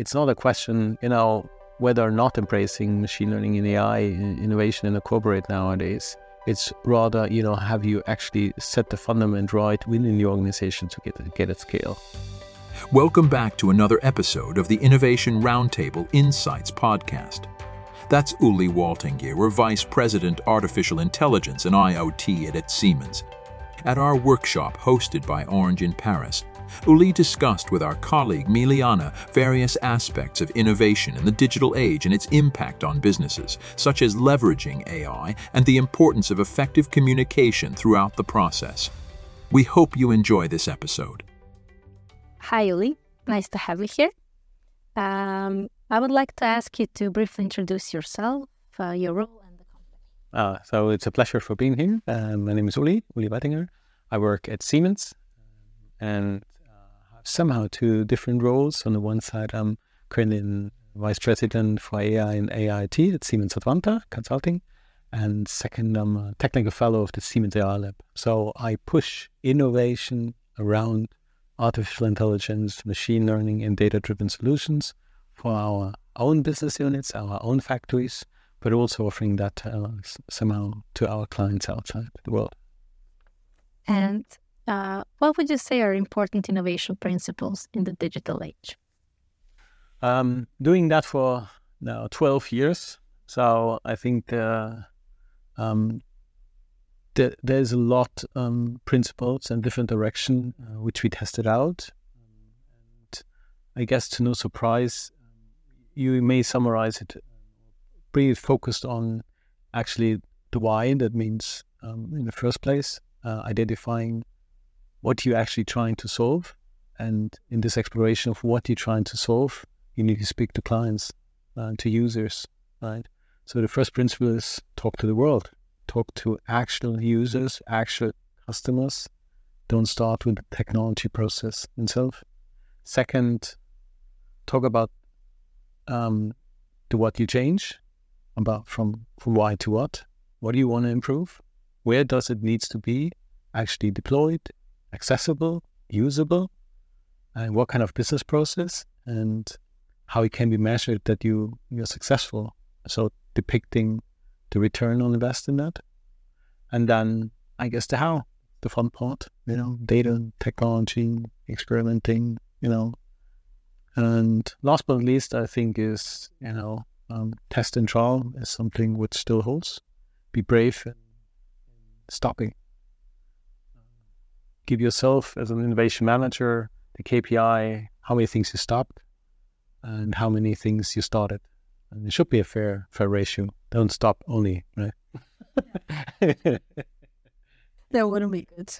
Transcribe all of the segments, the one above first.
it's not a question, you know, whether or not embracing machine learning and AI innovation in a corporate nowadays. It's rather, you know, have you actually set the fundament right within the organization to get, get at scale? Welcome back to another episode of the Innovation Roundtable Insights podcast. That's Uli Waltinger, Vice President Artificial Intelligence and IoT at Siemens. At our workshop hosted by Orange in Paris, Uli discussed with our colleague Miliana various aspects of innovation in the digital age and its impact on businesses, such as leveraging AI and the importance of effective communication throughout the process. We hope you enjoy this episode. Hi, Uli. Nice to have you here. Um, I would like to ask you to briefly introduce yourself, uh, your role, and the company. Uh, so it's a pleasure for being here. Um, my name is Uli, Uli Waltinger. I work at Siemens and uh, have somehow two different roles. On the one side, I'm currently Vice President for AI and IoT at Siemens Advanta Consulting. And second, I'm a technical fellow of the Siemens AI Lab. So I push innovation around artificial intelligence, machine learning, and data driven solutions for our own business units, our own factories, but also offering that uh, somehow to our clients outside the world. And uh, what would you say are important innovation principles in the digital age? Um, doing that for now 12 years. So I think uh, um, there's a lot um, principles and different direction uh, which we tested out. And I guess to no surprise, you may summarize it pretty focused on actually the why. That means um, in the first place, uh, identifying what you're actually trying to solve. And in this exploration of what you're trying to solve, you need to speak to clients, uh, to users, right? So the first principle is talk to the world talk to actual users, actual customers. Don't start with the technology process itself. Second, talk about um, to what you change, about from from why to what. What do you want to improve? Where does it needs to be actually deployed, accessible, usable, and what kind of business process and how it can be measured that you you're successful. So depicting the return on invest in that. And then I guess the how, the fun part, you know, data, technology, experimenting, you know. And last but not least, I think is, you know, um, test and trial is something which still holds. Be brave in stopping. Give yourself, as an innovation manager, the KPI, how many things you stopped and how many things you started. And it should be a fair fair ratio. Don't stop only, right? that wouldn't be good.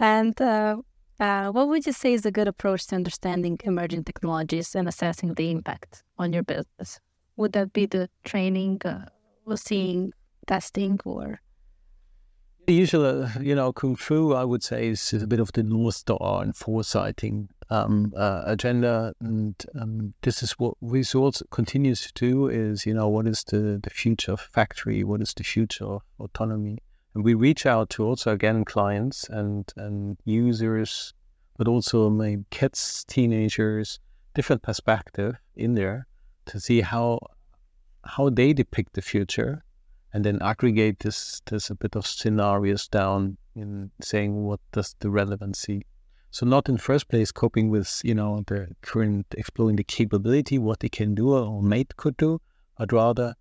And uh, uh, what would you say is a good approach to understanding emerging technologies and assessing the impact on your business? Would that be the training, uh, seeing, testing, or usual, you know, kung fu, I would say, is a bit of the north star and foresighting um, uh, agenda, and um, this is what Results continues to do. Is you know, what is the the future of factory? What is the future of autonomy? And we reach out to also again clients and and users, but also maybe kids, teenagers, different perspective in there to see how how they depict the future and then aggregate this this a bit of scenarios down in saying what does the relevancy. So not in first place coping with you know the current exploring the capability, what they can do or mate could do, but rather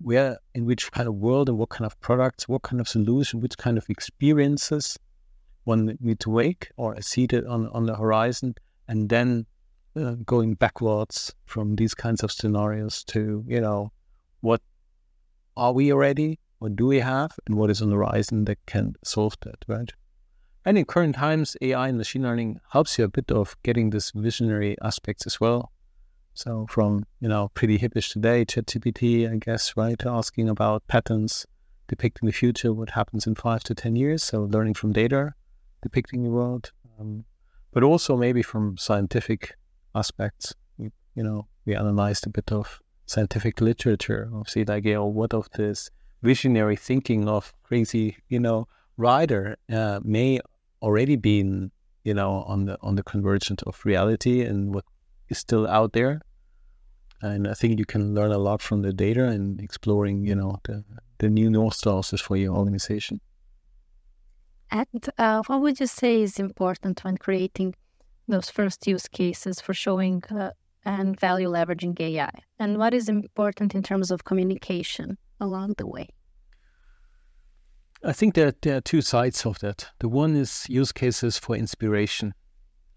where in which kind of world and what kind of products, what kind of solution, which kind of experiences one need to wake or it on on the horizon, and then uh, going backwards from these kinds of scenarios to you know what are we already? What do we have? And what is on the horizon that can solve that, right? And in current times, AI and machine learning helps you a bit of getting this visionary aspects as well. So from, you know, pretty hippish today, ChatGPT, I guess, right? Asking about patterns, depicting the future, what happens in five to 10 years. So learning from data, depicting the world. Um, but also maybe from scientific aspects. We, you know, we analyzed a bit of scientific literature of like you what of this visionary thinking of crazy you know writer uh, may already been you know on the on the convergence of reality and what is still out there and I think you can learn a lot from the data and exploring, you know, the, the new north stars for your organization. And uh, what would you say is important when creating those first use cases for showing uh, and value leveraging AI? And what is important in terms of communication along the way? I think that there are two sides of that. The one is use cases for inspiration,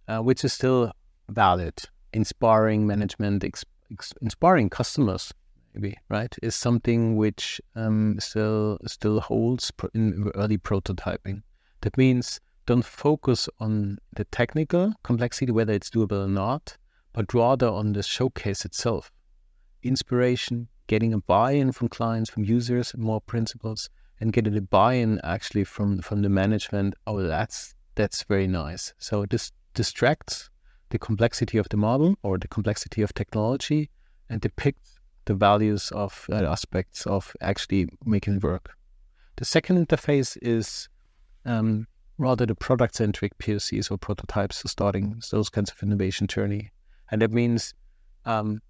uh, which is still valid. Inspiring management, ex- ex- inspiring customers, maybe right, is something which um, still still holds in early prototyping. That means don't focus on the technical complexity, whether it's doable or not, but rather on the showcase itself. Inspiration, getting a buy-in from clients, from users, and more principles, and getting a buy-in actually from from the management. Oh, that's that's very nice. So this distracts the complexity of the model or the complexity of technology, and depicts the values of uh, aspects of actually making it work. The second interface is um, rather the product centric POCs or prototypes starting those kinds of innovation journey. And that means um,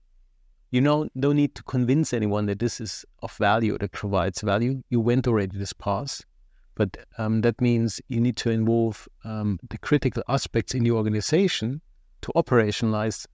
you know, don't need to convince anyone that this is of value, that provides value. You went already this path. But um, that means you need to involve um, the critical aspects in your organization to operationalize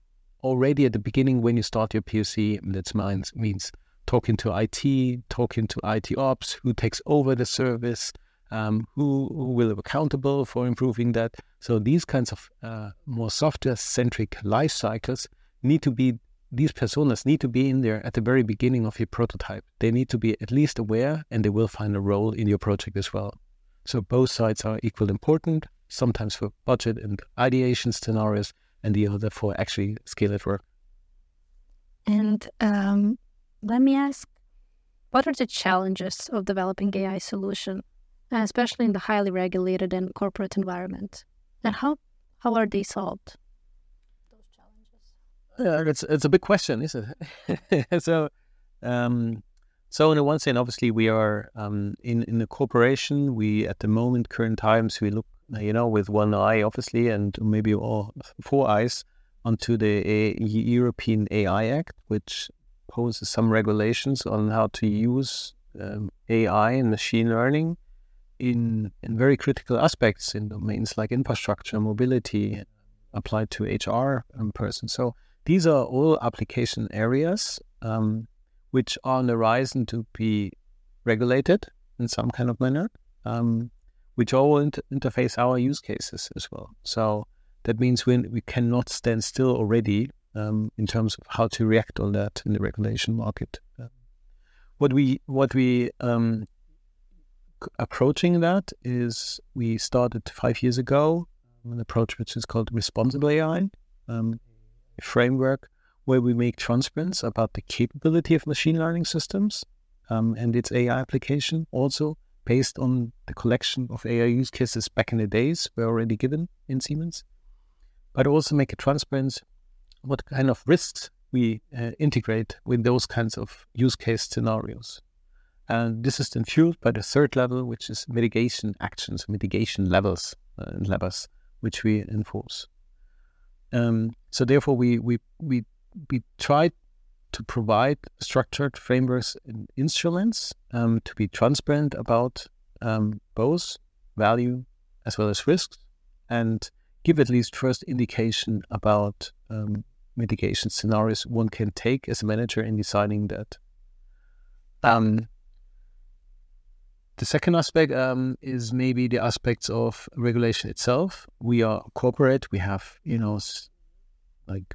already at the beginning when you start your POC. That means, means talking to IT, talking to IT ops, who takes over the service, um, who, who, will be accountable for improving that. So these kinds of uh, more software-centric life cycles need to be these personas need to be in there at the very beginning of your prototype. They need to be at least aware and they will find a role in your project as well. So both sides are equally important, sometimes for budget and ideation scenarios, and the other for actually scale at work. And um, let me ask, what are the challenges of developing AI solution especially in the highly regulated and corporate environment? And how how are they solved? Those challenges. Yeah, it's it's a big question, isn't it? so, um, so in one sense, obviously, we are um, in in the corporation. We at the moment, current times, we look, you know, with one eye, obviously, and maybe all four eyes onto the a- European AI Act, which poses some regulations on how to use um, AI and machine learning in, in very critical aspects in domains like infrastructure, mobility, applied to HR um, persons. So these are all application areas um, which are on the horizon to be regulated in some kind of manner, um, which all inter- interface our use cases as well. So that means we, we cannot stand still already um, in terms of how to react on that in the regulation market. Uh, what we what we um, approaching that is we started five years ago an approach which is called responsible AI, um, a framework where we make transparency about the capability of machine learning systems um, and its AI application, also based on the collection of AI use cases back in the days were already given in Siemens, but also make it transparent what kind of risks we uh, integrate with those kinds of use case scenarios. And this is then fueled by the third level, which is mitigation actions, mitigation levels uh, levels, which we enforce. Um, so therefore, we we we we try to provide structured frameworks and instruments um, to be transparent about um, both value as well as risks, and give at least first indication about um, mitigation scenarios one can take as a manager in deciding that. Um, the second aspect um, is maybe the aspects of regulation itself. We are corporate. We have, you know, like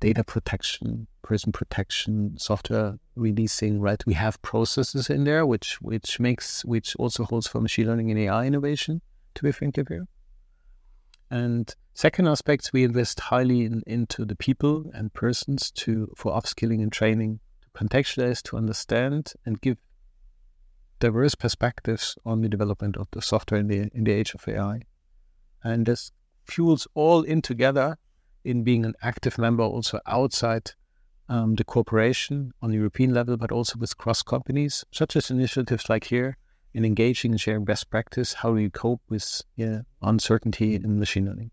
data protection, person protection, software releasing, right? We have processes in there, which which makes which also holds for machine learning and AI innovation. To be frank here. And second aspects, we invest highly in, into the people and persons to for upskilling and training, to contextualize, to understand, and give diverse perspectives on the development of the software in the in the age of AI, and this fuels all in together in being an active member also outside um, the corporation on the European level, but also with cross companies, such as initiatives like here in engaging and sharing best practice. How do you cope with uncertainty in machine learning?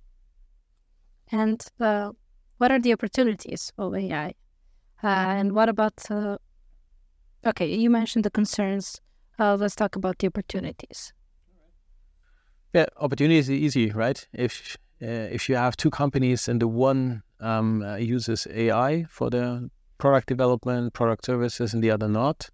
And uh, what are the opportunities of AI? Uh, and what about? Uh, okay, you mentioned the concerns. Uh, let's talk about the opportunities. Yeah, opportunity is easy, right? If if you have two companies and the one um, uses AI for the product development, product services, and the other not,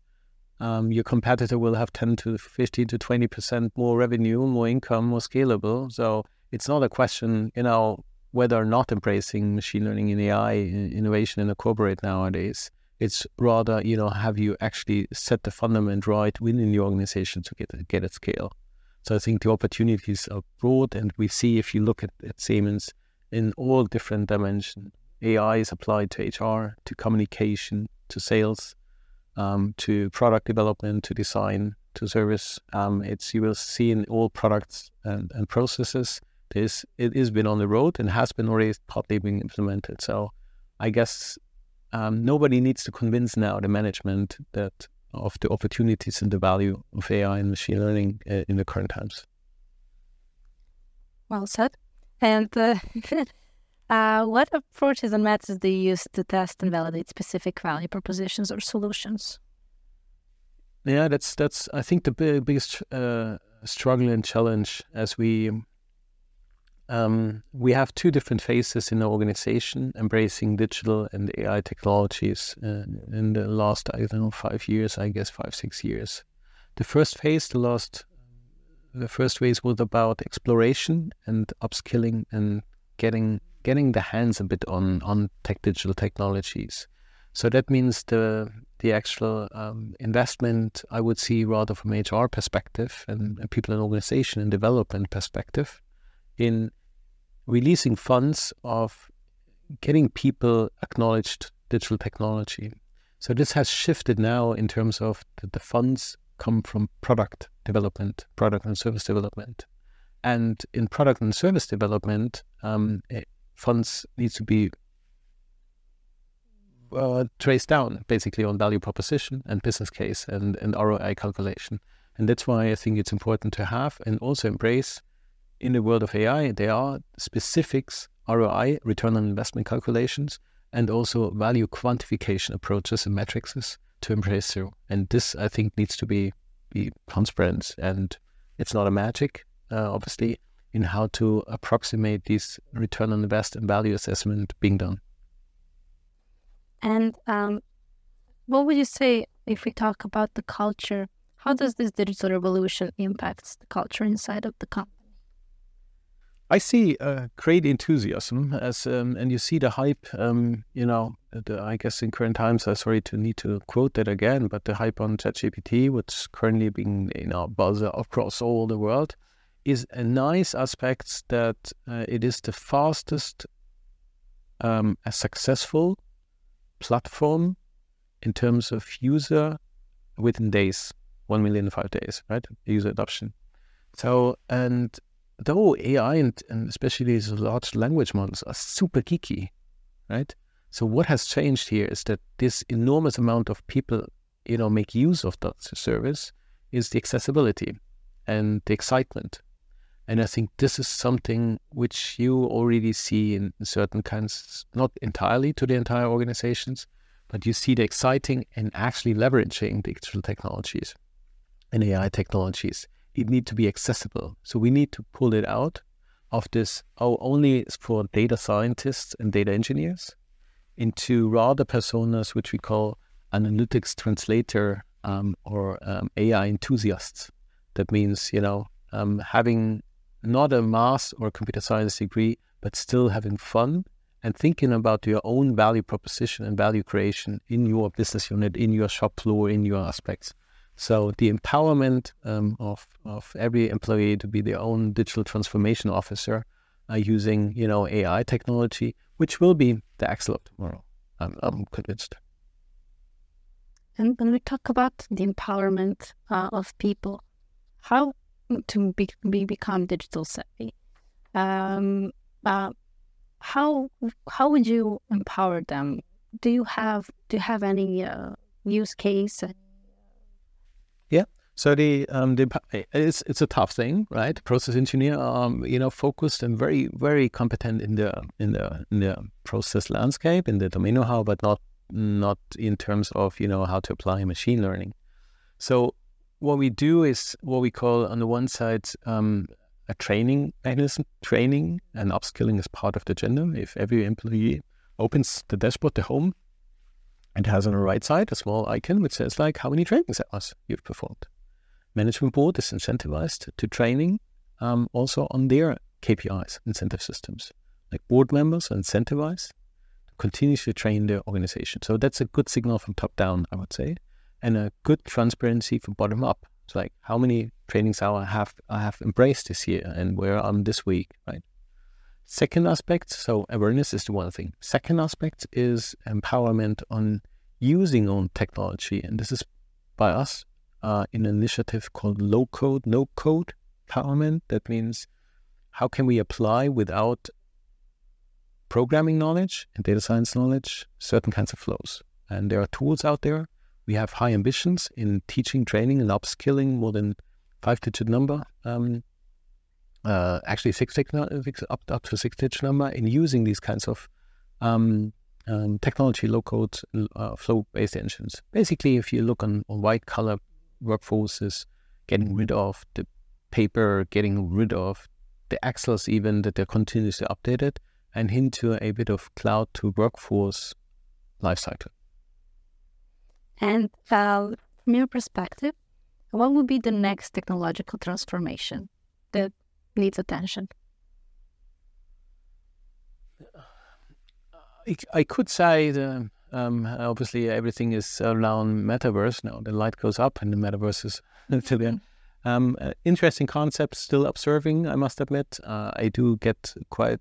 um, your competitor will have 10 to 15 to 20% more revenue, more income, more scalable. So it's not a question, you know, whether or not embracing machine learning and AI innovation in a corporate nowadays. It's rather, you know, have you actually set the fundament right within the organization to get get at scale? So I think the opportunities are broad, and we see if you look at, at Siemens in all different dimensions. AI is applied to HR, to communication, to sales, um, to product development, to design, to service. Um, it's you will see in all products and, and processes. This it has been on the road and has been already partly being implemented. So I guess um, nobody needs to convince now the management that of the opportunities and the value of AI and machine learning uh, in the current times. Well said. And uh, Uh, what approaches and methods do you use to test and validate specific value propositions or solutions? Yeah, that's that's I think the big, biggest uh, struggle and challenge as we um, we have two different phases in the organization embracing digital and AI technologies uh, in the last I don't know five years, I guess five six years. The first phase, the last, the first phase was about exploration and upskilling and getting getting the hands a bit on on tech digital technologies. So that means the the actual um, investment I would see rather from HR perspective and, and people in organization and development perspective in releasing funds of getting people acknowledged digital technology. So this has shifted now in terms of the, the funds come from product development, product and service development. And in product and service development, um, funds need to be uh, traced down basically on value proposition and business case and, and ROI calculation. And that's why I think it's important to have and also embrace in the world of AI, there are specifics, ROI, return on investment calculations, and also value quantification approaches and metrics to embrace through. And this, I think, needs to be, be transparent. And it's not a magic, uh, obviously, in how to approximate this return on invest and value assessment being done. And um, what would you say if we talk about the culture? How does this digital revolution impact the culture inside of the company? I see uh, great enthusiasm as, um, and you see the hype. Um, you know, the, I guess in current times, I'm sorry to need to quote that again, but the hype on ChatGPT, which currently being you know buzz across all the world, is a nice aspect that uh, it is the fastest, um, a successful platform in terms of user within days, 1 million in five days, right? User adoption. So, and though AI and, and especially these large language models are super geeky, right? So what has changed here is that this enormous amount of people, you know, make use of that service is the accessibility and the excitement and I think this is something which you already see in certain kinds, not entirely to the entire organizations, but you see the exciting and actually leveraging digital technologies and AI technologies. It need to be accessible. So we need to pull it out of this, oh, only for data scientists and data engineers into rather personas which we call analytics translator um, or um, AI enthusiasts. That means, you know, um, having not a math or computer science degree, but still having fun and thinking about your own value proposition and value creation in your business unit, in your shop floor, in your aspects. So the empowerment um, of of every employee to be their own digital transformation officer uh, using you know AI technology, which will be the Excel of tomorrow. I'm, I'm convinced. And when we talk about the empowerment uh, of people, how to be, be become digital savvy. Um, uh, how how would you empower them? Do you have do you have any uh, use case? So the um the it's it's a tough thing, right? Process engineer, um, you know, focused and very very competent in the in the in the process landscape in the domain know-how, but not not in terms of you know how to apply machine learning. So what we do is what we call on the one side um, a training mechanism. Training and upskilling is part of the agenda. If every employee opens the dashboard, the home, and has on the right side a small icon which says like how many training hours you've performed. Management board is incentivized to training um, also on their KPIs, incentive systems. Like board members are incentivized to continuously train their organization. So that's a good signal from top down, I would say and a good transparency from bottom up. It's like how many trainings I have I have embraced this year and where I'm this week, right? Second aspect, so awareness is the one thing. Second aspect is empowerment on using own technology, and this is by us uh, in an initiative called Low Code, No Code empowerment. That means how can we apply without programming knowledge and data science knowledge certain kinds of flows. And there are tools out there we have high ambitions in teaching, training, and upskilling more than five digit number. Um, uh, actually, six digit up, up to six digit number in using these kinds of um, um, technology low code uh, flow based engines. Basically, if you look on, on white collar workforces, getting rid of the paper, getting rid of the Excels, even that they're continuously updated, and into a bit of cloud to workforce lifecycle. And uh, from your perspective, what would be the next technological transformation that needs attention? I, I could say the um, obviously everything is around metaverse now. The light goes up and the metaverse is to the end. Um, uh, interesting concept, still observing. I must admit, uh, I do get quite.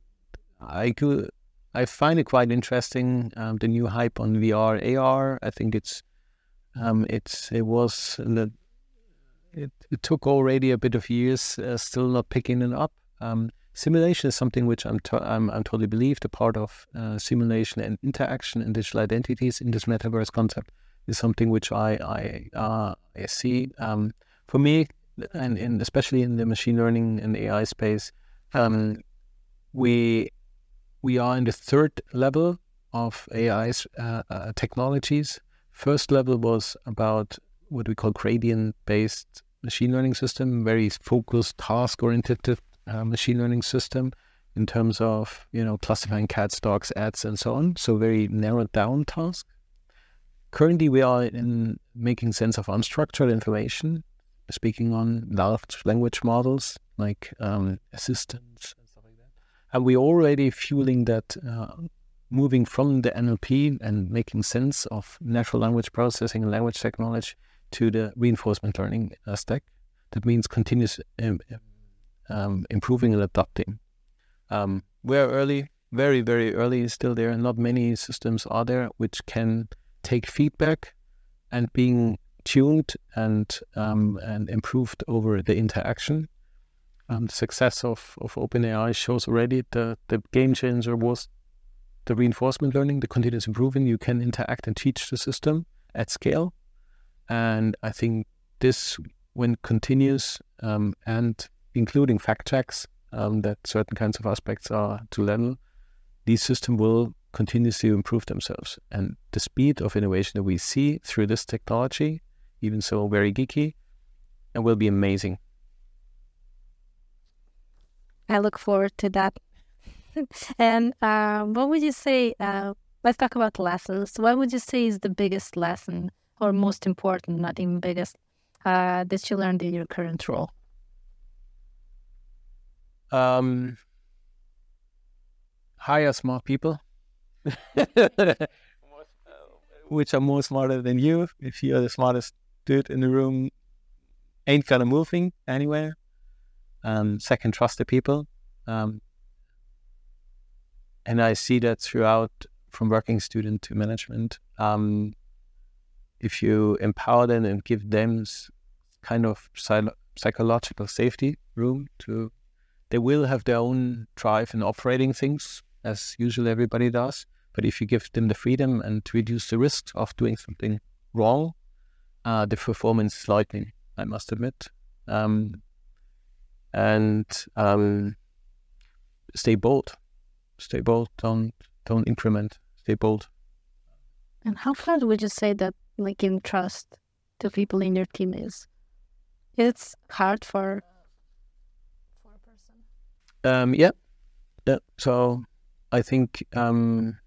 I do. I find it quite interesting. Um, the new hype on VR, AR. I think it's um, it it was it, it took already a bit of years, uh, still not picking it up. Um, simulation is something which I'm, to, I'm, I'm totally believed a part of uh, simulation and interaction and digital identities in this metaverse concept is something which I I, uh, I see. Um, for me, and, and, especially in the machine learning and AI space, um, we we are in the third level of AI's uh, uh, technologies First level was about what we call gradient based machine learning system, very focused, task oriented uh, machine learning system in terms of you know classifying cats, dogs, ads, and so on. So very narrowed down task. Currently, we are in making sense of unstructured information, speaking on large language models like um, assistants and stuff like that. And we're already fueling that uh, moving from the NLP and making sense of natural language processing and language technology to the reinforcement learning stack. That means continuous um, um, improving and adapting. Um, we're early, very, very early still there. Not many systems are there which can take feedback and being tuned and um, and improved over the interaction. Um, the success of, of OpenAI shows already the, the game changer was the reinforcement learning, the continuous improving, you can interact and teach the system at scale. And I think this, when continuous um, and including fact checks, um, that certain kinds of aspects are too level, these systems will continuously improve themselves. And the speed of innovation that we see through this technology, even so very geeky, and will be amazing. I look forward to that and uh, what would you say? Uh, let's talk about lessons. What would you say is the biggest lesson, or most important, not even biggest, uh, that you learned in your current role? Um, hire smart people, which are more smarter than you. If you're the smartest dude in the room, ain't gonna moving anywhere. Um, second, trust the people. Um, and I see that throughout from working student to management. Um, if you empower them and give them kind of psychological safety room to, they will have their own drive in operating things as usually everybody does. But if you give them the freedom and reduce the risk of doing something wrong, uh, the performance is lightning, I must admit. Um, and um, stay bold stay bold. Don't don't increment. Stay bold. And how hard would you say that like giving trust to people in your team is? It's hard for. Um, yeah. yeah. So I think um,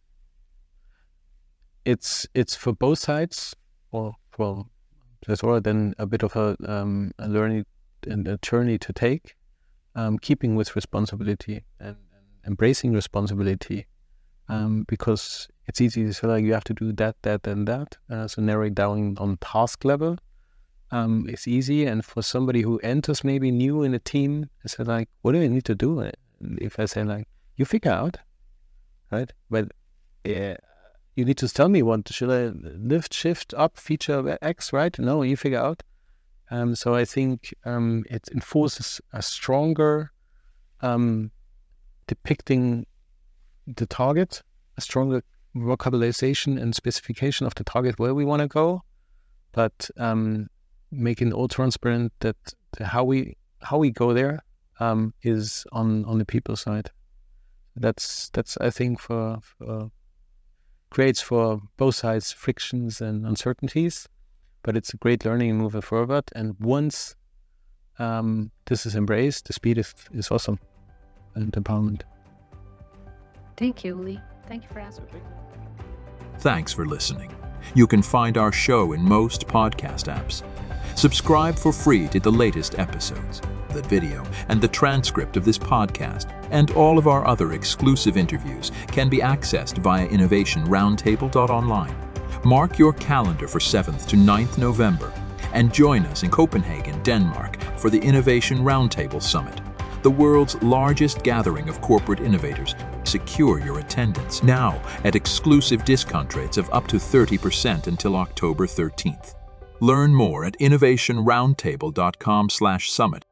it's it's for both sides, or well, there's already then a bit of a, um, a learning and a journey to take, um, keeping with responsibility and, embracing responsibility, um, because it's easy to say like you have to do that, that, and that. Uh, so narrowing down on task level um, is easy, and for somebody who enters maybe new in a team, I say like, what do I need to do? If I say like, you figure out, right? But yeah you need to tell me what should I lift, shift, up, feature X, right? No, you figure out. Um, so I think um, it enforces a stronger um, depicting the target, a stronger vocalization and specification of the target where we want to go, but um, making all transparent that how we how we go there um, is on on the people side. That's that's I think for, for creates for both sides frictions and uncertainties, but it's a great learning moving forward. And once um, this is embraced, the speed is, is awesome and empowerment. Thank you, Uli. Thank you for answering. Thanks for listening. You can find our show in most podcast apps. Subscribe for free to the latest episodes the video, and the transcript of this podcast and all of our other exclusive interviews can be accessed via innovationroundtable.online. Mark your calendar for 7th to 9th November and join us in Copenhagen, Denmark for the Innovation Roundtable Summit, the world's largest gathering of corporate innovators. Secure your attendance now at exclusive discount rates of up to 30% until October 13th. Learn more at innovationroundtable.com/summit